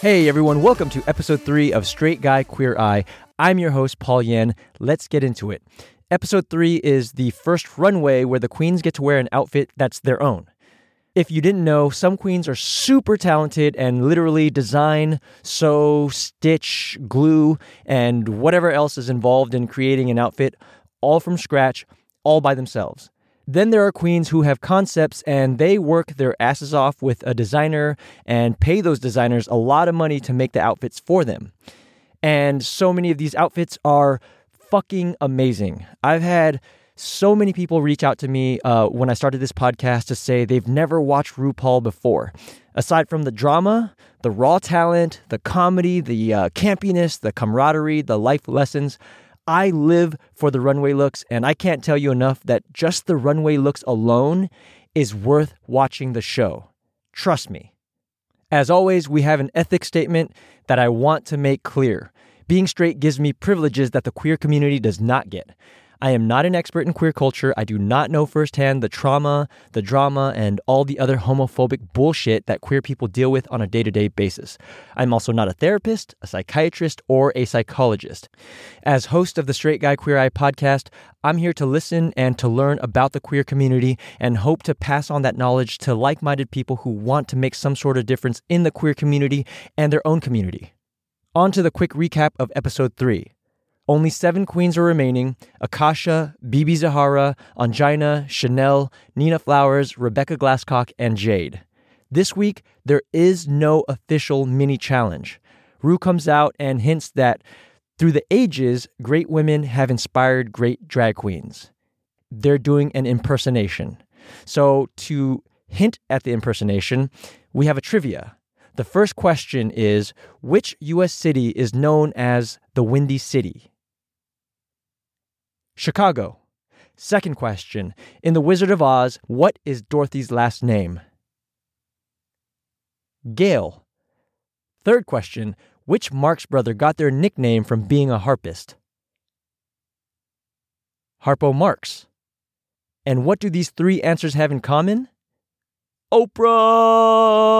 Hey everyone, welcome to episode three of Straight Guy Queer Eye. I'm your host, Paul Yen. Let's get into it. Episode three is the first runway where the queens get to wear an outfit that's their own. If you didn't know, some queens are super talented and literally design, sew, stitch, glue, and whatever else is involved in creating an outfit all from scratch, all by themselves. Then there are queens who have concepts and they work their asses off with a designer and pay those designers a lot of money to make the outfits for them. And so many of these outfits are fucking amazing. I've had so many people reach out to me uh, when I started this podcast to say they've never watched RuPaul before. Aside from the drama, the raw talent, the comedy, the uh, campiness, the camaraderie, the life lessons, I live for the runway looks, and I can't tell you enough that just the runway looks alone is worth watching the show. Trust me. As always, we have an ethics statement that I want to make clear. Being straight gives me privileges that the queer community does not get. I am not an expert in queer culture. I do not know firsthand the trauma, the drama, and all the other homophobic bullshit that queer people deal with on a day to day basis. I'm also not a therapist, a psychiatrist, or a psychologist. As host of the Straight Guy Queer Eye podcast, I'm here to listen and to learn about the queer community and hope to pass on that knowledge to like minded people who want to make some sort of difference in the queer community and their own community. On to the quick recap of episode 3. Only seven queens are remaining Akashia, BeBe Zahara, Ongina, Shannel, Nina Flowers, Rebecca Glasscock, and Jade. This week, there is no official mini challenge. Rue comes out and hints that through the ages, great women have inspired great drag queens. They're doing an impersonation. So, to hint at the impersonation, we have a trivia. The first question is Which U.S. city is known as the Windy City? Chicago. Second question In The Wizard of Oz, what is Dorothy's last name? Gale. Third question Which Marx brother got their nickname from being a harpist? Harpo Marx. And what do these three answers have in common? Oprah!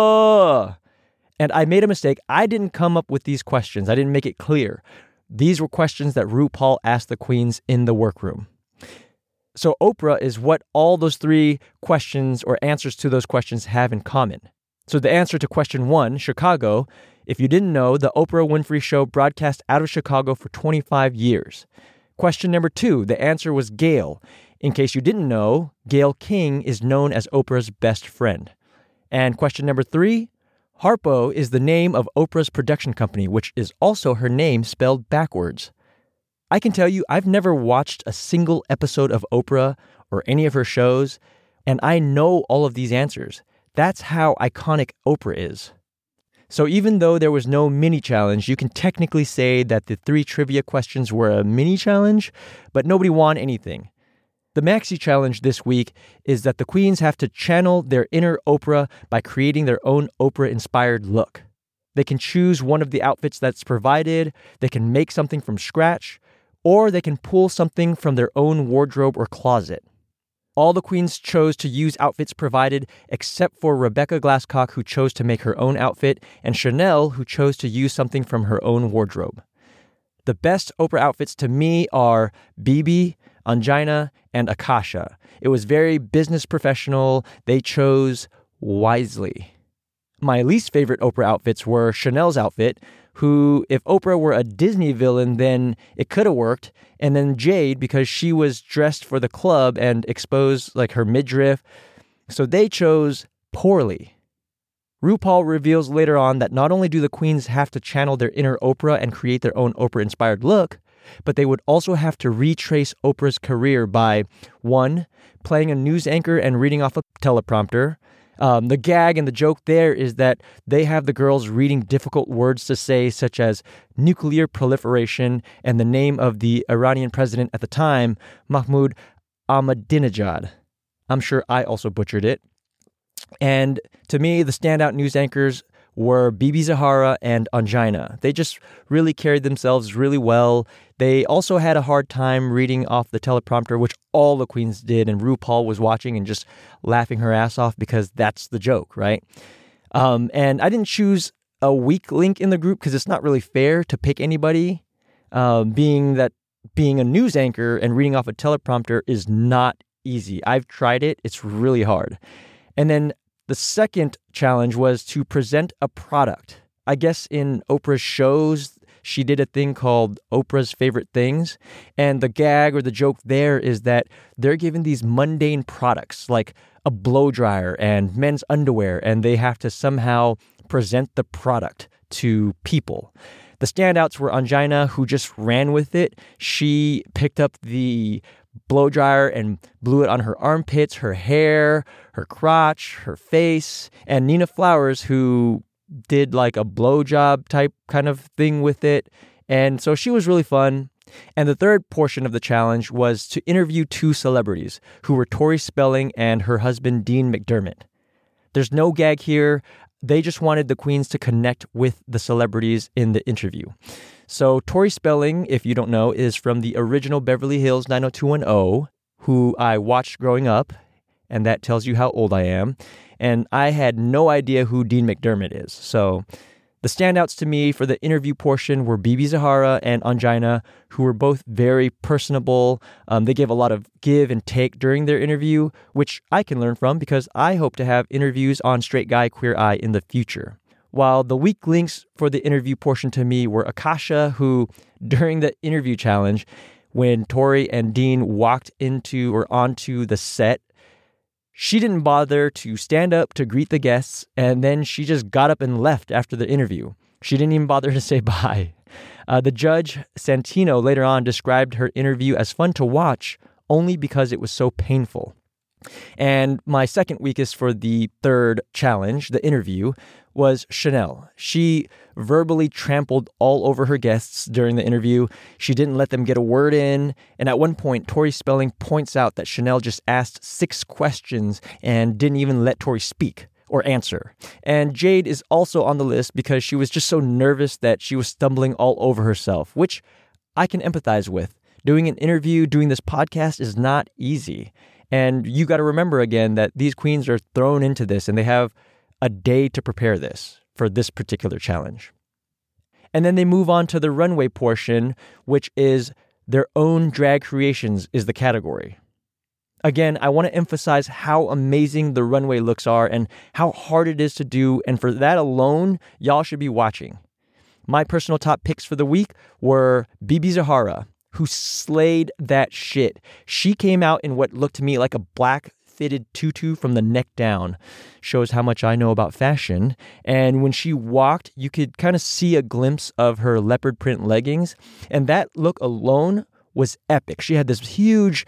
And I made a mistake. I didn't come up with these questions, I didn't make it clear. These were questions that RuPaul asked the queens in the workroom. So, Oprah is what all those three questions or answers to those questions have in common. So, the answer to question one, Chicago, if you didn't know, the Oprah Winfrey Show broadcast out of Chicago for 25 years. Question number two, the answer was Gayle. In case you didn't know, Gayle King is known as Oprah's best friend. And question number three, Harpo is the name of Oprah's production company, which is also her name spelled backwards. I can tell you, I've never watched a single episode of Oprah or any of her shows, and I know all of these answers. That's how iconic Oprah is. So even though there was no mini challenge, you can technically say that the three trivia questions were a mini challenge, but nobody won anything. The Maxi Challenge this week is that the queens have to channel their inner Oprah by creating their own Oprah inspired look. They can choose one of the outfits that's provided, they can make something from scratch, or they can pull something from their own wardrobe or closet. All the queens chose to use outfits provided except for Rebecca Glasscock, who chose to make her own outfit, and Shannel, who chose to use something from her own wardrobe. The best Oprah outfits to me are BeBe, Ongina, and Akashia. It was very business professional. They chose wisely. My least favorite Oprah outfits were Shannel's outfit, who, if Oprah were a Disney villain, then it could have worked. And then Jade, because she was dressed for the club and exposed like her midriff. So they chose poorly. RuPaul reveals later on that not only do the queens have to channel their inner Oprah and create their own Oprah inspired look, but they would also have to retrace Oprah's career by one, playing a news anchor and reading off a teleprompter. Um, the gag and the joke there is that they have the girls reading difficult words to say, such as nuclear proliferation and the name of the Iranian president at the time, Mahmoud Ahmadinejad. I'm sure I also butchered it. And to me, the standout news anchors were BeBe Zahara and Ongina. They just really carried themselves really well. They also had a hard time reading off the teleprompter, which all the queens did, and RuPaul was watching and just laughing her ass off because that's the joke, right? Um, and I didn't choose a weak link in the group because it's not really fair to pick anybody, uh, being that being a news anchor and reading off a teleprompter is not easy. I've tried it, it's really hard. And then the second challenge was to present a product. I guess in Oprah's shows, she did a thing called Oprah's Favorite Things. And the gag or the joke there is that they're given these mundane products like a blow dryer and men's underwear, and they have to somehow present the product to people. The standouts were Ongina, who just ran with it. She picked up the blow dryer and blew it on her armpits, her hair, her crotch, her face, and Nina Flowers, who did like a blow job type kind of thing with it. And so she was really fun. And the third portion of the challenge was to interview two celebrities who were Tori Spelling and her husband, Dean McDermott. There's no gag here. They just wanted the queens to connect with the celebrities in the interview. So, Tori Spelling, if you don't know, is from the original Beverly Hills 90210, who I watched growing up, and that tells you how old I am. And I had no idea who Dean McDermott is. So, the standouts to me for the interview portion were BeBe Zahara and Ongina, who were both very personable. Um, they gave a lot of give and take during their interview, which I can learn from because I hope to have interviews on Straight Guy Queer Eye in the future. While the weak links for the interview portion to me were Akashia, who during the interview challenge, when Tori and Dean walked into or onto the set she didn't bother to stand up to greet the guests, and then she just got up and left after the interview. She didn't even bother to say bye. Uh, the judge, Santino, later on described her interview as fun to watch only because it was so painful. And my second weakest for the third challenge, the interview, was Shannel. She verbally trampled all over her guests during the interview. She didn't let them get a word in. And at one point, Tori Spelling points out that Shannel just asked six questions and didn't even let Tori speak or answer. And Jade is also on the list because she was just so nervous that she was stumbling all over herself, which I can empathize with. Doing an interview, doing this podcast is not easy. And you got to remember again that these queens are thrown into this and they have a day to prepare this for this particular challenge. And then they move on to the runway portion, which is their own drag creations, is the category. Again, I want to emphasize how amazing the runway looks are and how hard it is to do. And for that alone, y'all should be watching. My personal top picks for the week were BeBe Zahara, who slayed that shit. She came out in what looked to me like a black fitted tutu from the neck down. Shows how much I know about fashion. And when she walked, you could kind of see a glimpse of her leopard print leggings. And that look alone was epic. She had this huge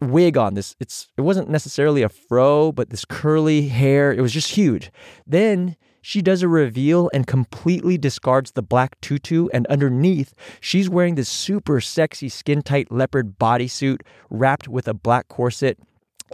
wig on this it's it wasn't necessarily a fro but this curly hair it was just huge then she does a reveal and completely discards the black tutu, and underneath, she's wearing this super sexy skin tight leopard bodysuit wrapped with a black corset.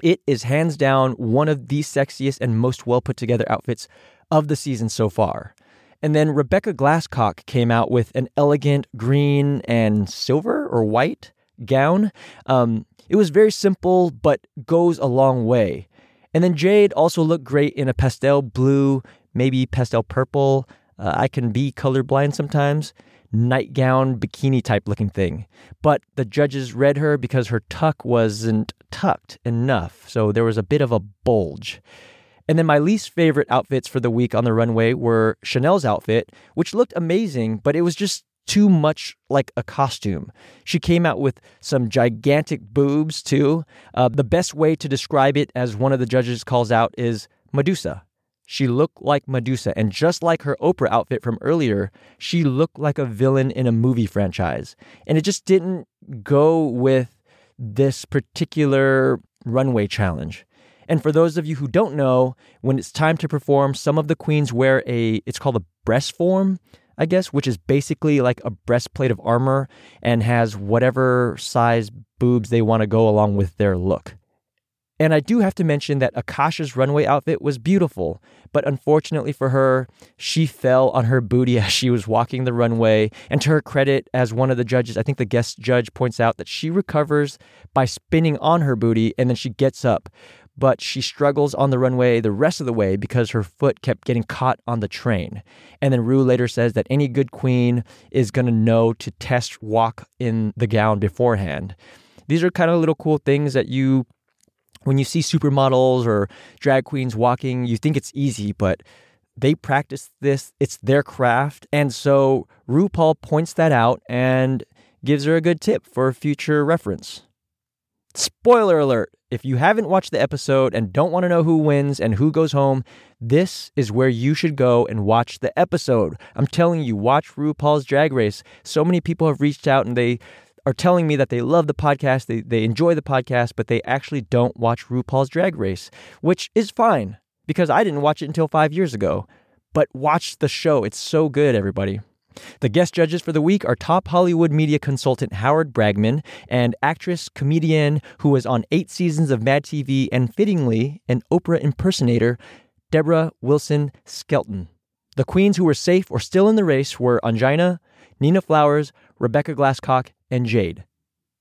It is hands down one of the sexiest and most well put together outfits of the season so far. And then Rebecca Glasscock came out with an elegant green and silver or white gown. Um, it was very simple, but goes a long way. And then Jade also looked great in a pastel blue, maybe pastel purple. Uh, I can be colorblind sometimes nightgown, bikini type looking thing. But the judges read her because her tuck wasn't tucked enough, so there was a bit of a bulge. And then my least favorite outfits for the week on the runway were Shannel's outfit, which looked amazing, but it was just too much like a costume. She came out with some gigantic boobs too. Uh, the best way to describe it, as one of the judges calls out, is Medusa. She looked like Medusa, and just like her Oprah outfit from earlier, she looked like a villain in a movie franchise. And it just didn't go with this particular runway challenge. And for those of you who don't know, when it's time to perform, some of the queens wear a, it's called a breast form, I guess, which is basically like a breastplate of armor and has whatever size boobs they want to go along with their look. And I do have to mention that Akashia's runway outfit was beautiful, but unfortunately for her, she fell on her booty as she was walking the runway. And to her credit, as one of the judges, I think the guest judge points out that she recovers by spinning on her booty and then she gets up. but she struggles on the runway the rest of the way because her foot kept getting caught on the train. And then Rue later says that any good queen is going to know to test walk in the gown beforehand. These are kind of little cool things that you, when you see supermodels or drag queens walking, you think it's easy, but they practice this, it's their craft. And so RuPaul points that out and gives her a good tip for future reference. Spoiler alert if you haven't watched the episode and don't want to know who wins and who goes home, this is where you should go and watch the episode. I'm telling you, watch RuPaul's Drag Race. So many people have reached out and they are telling me that they love the podcast, they, they enjoy the podcast, but they actually don't watch RuPaul's Drag Race, which is fine because I didn't watch it until five years ago. But watch the show, it's so good, everybody. The guest judges for the week are top Hollywood media consultant Howard Bragman and actress, comedian who was on eight seasons of Mad TV and fittingly an Oprah impersonator, Deborah Wilson Skelton. The queens who were safe or still in the race were Ongina, Nina Flowers, Rebecca Glasscock, and Jade.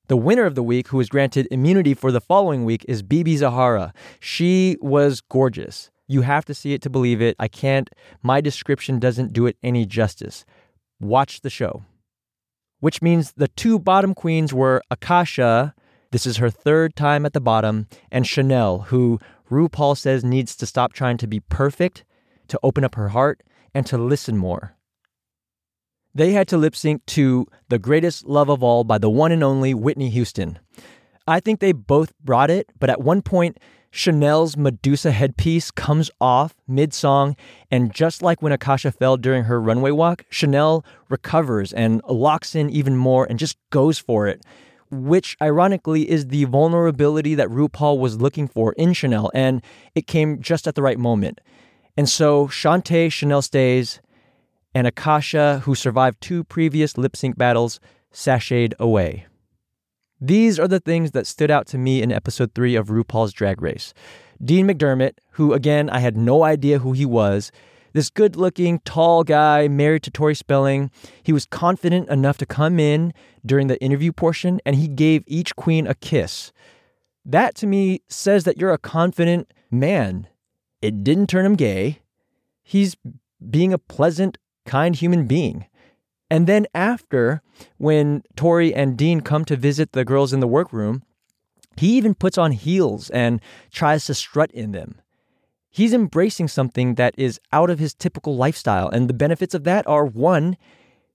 The winner of the week, who was granted immunity for the following week, is BeBe Zahara. She was gorgeous. You have to see it to believe it. I can't, my description doesn't do it any justice watch the show. Which means the two bottom queens were Akashia, this is her third time at the bottom, and Shannel, who RuPaul says needs to stop trying to be perfect, to open up her heart, and to listen more. They had to lip sync to The Greatest Love of All by the one and only Whitney Houston. I think they both brought it, but at one point, Shannel's Medusa headpiece comes off mid song, and just like when Akashia fell during her runway walk, Shannel recovers and locks in even more and just goes for it, which ironically is the vulnerability that RuPaul was looking for in Shannel, and it came just at the right moment. And so Shantay Shannel stays, and Akashia, who survived two previous lip sync battles, sashayed away. These are the things that stood out to me in episode 3 of RuPaul's Drag Race. Dean McDermott, who again, I had no idea who he was, this good looking, tall guy married to Tori Spelling, he was confident enough to come in during the interview portion and he gave each queen a kiss. That to me says that you're a confident man. It didn't turn him gay. He's being a pleasant, kind human being. And then after, when Tori and Dean come to visit the girls in the workroom, he even puts on heels and tries to strut in them. He's embracing something that is out of his typical lifestyle. And the benefits of that are one,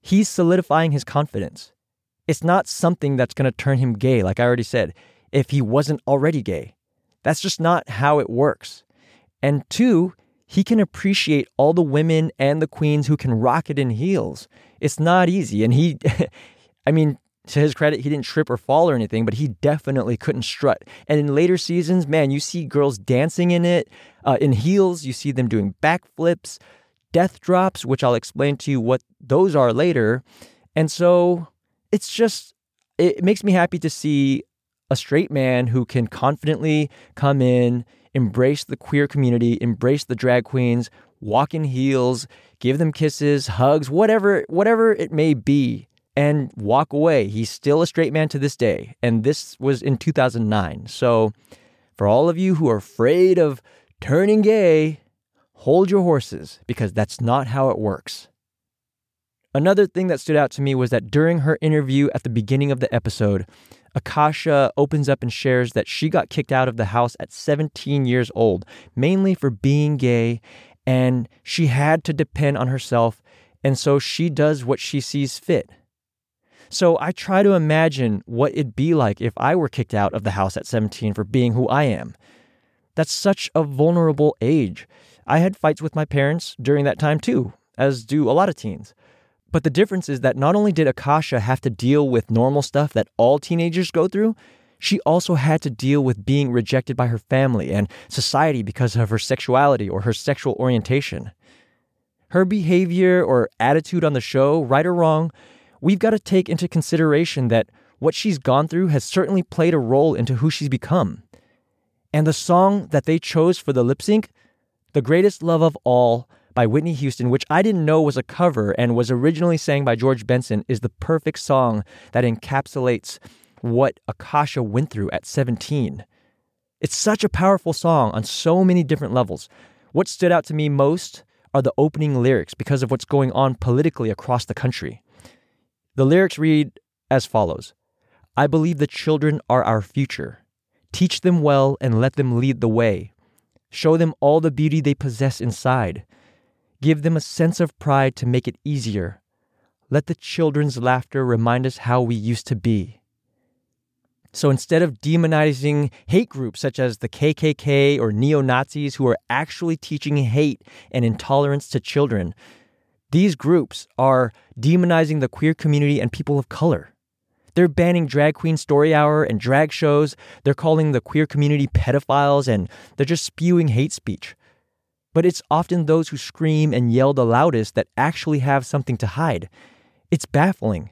he's solidifying his confidence. It's not something that's going to turn him gay, like I already said, if he wasn't already gay. That's just not how it works. And two, he can appreciate all the women and the queens who can rock it in heels. It's not easy. And he, I mean, to his credit, he didn't trip or fall or anything, but he definitely couldn't strut. And in later seasons, man, you see girls dancing in it, uh, in heels. You see them doing backflips, death drops, which I'll explain to you what those are later. And so it's just, it makes me happy to see a straight man who can confidently come in, embrace the queer community, embrace the drag queens, walk in heels, give them kisses, hugs, whatever whatever it may be and walk away. He's still a straight man to this day, and this was in 2009. So for all of you who are afraid of turning gay, hold your horses because that's not how it works. Another thing that stood out to me was that during her interview at the beginning of the episode, Akashia opens up and shares that she got kicked out of the house at 17 years old, mainly for being gay, and she had to depend on herself, and so she does what she sees fit. So I try to imagine what it'd be like if I were kicked out of the house at 17 for being who I am. That's such a vulnerable age. I had fights with my parents during that time too, as do a lot of teens. But the difference is that not only did Akashia have to deal with normal stuff that all teenagers go through, she also had to deal with being rejected by her family and society because of her sexuality or her sexual orientation. Her behavior or attitude on the show, right or wrong, we've got to take into consideration that what she's gone through has certainly played a role into who she's become. And the song that they chose for the lip sync, The Greatest Love of All, by Whitney Houston, which I didn't know was a cover and was originally sang by George Benson, is the perfect song that encapsulates what Akashia went through at 17. It's such a powerful song on so many different levels. What stood out to me most are the opening lyrics because of what's going on politically across the country. The lyrics read as follows I believe the children are our future. Teach them well and let them lead the way. Show them all the beauty they possess inside. Give them a sense of pride to make it easier. Let the children's laughter remind us how we used to be. So instead of demonizing hate groups such as the KKK or neo Nazis who are actually teaching hate and intolerance to children, these groups are demonizing the queer community and people of color. They're banning drag queen story hour and drag shows. They're calling the queer community pedophiles and they're just spewing hate speech. But it's often those who scream and yell the loudest that actually have something to hide. It's baffling.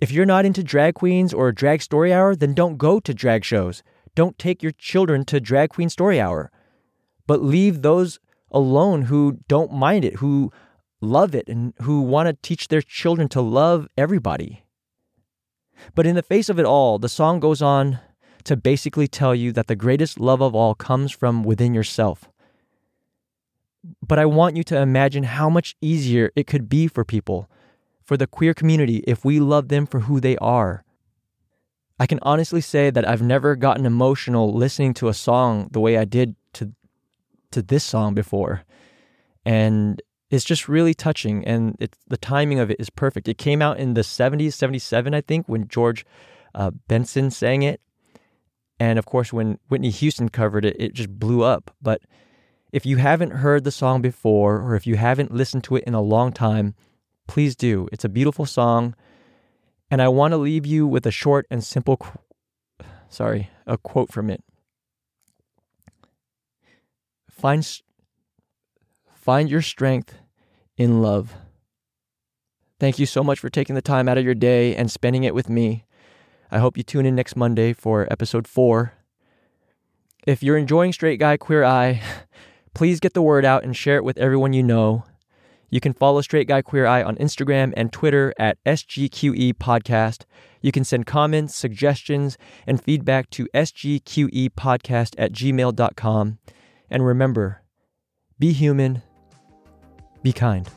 If you're not into drag queens or drag story hour, then don't go to drag shows. Don't take your children to drag queen story hour. But leave those alone who don't mind it, who love it, and who want to teach their children to love everybody. But in the face of it all, the song goes on to basically tell you that the greatest love of all comes from within yourself. But I want you to imagine how much easier it could be for people, for the queer community, if we love them for who they are. I can honestly say that I've never gotten emotional listening to a song the way I did to to this song before. And it's just really touching and it's the timing of it is perfect. It came out in the 70s, 77 I think when George uh, Benson sang it. And of course when Whitney Houston covered it, it just blew up. But if you haven't heard the song before or if you haven't listened to it in a long time, please do. It's a beautiful song. And I want to leave you with a short and simple qu- sorry, a quote from it. Find Find your strength in love. Thank you so much for taking the time out of your day and spending it with me. I hope you tune in next Monday for episode four. If you're enjoying Straight Guy Queer Eye, please get the word out and share it with everyone you know. You can follow Straight Guy Queer Eye on Instagram and Twitter at SGQE Podcast. You can send comments, suggestions, and feedback to sgqepodcast at gmail.com. And remember, be human be kind.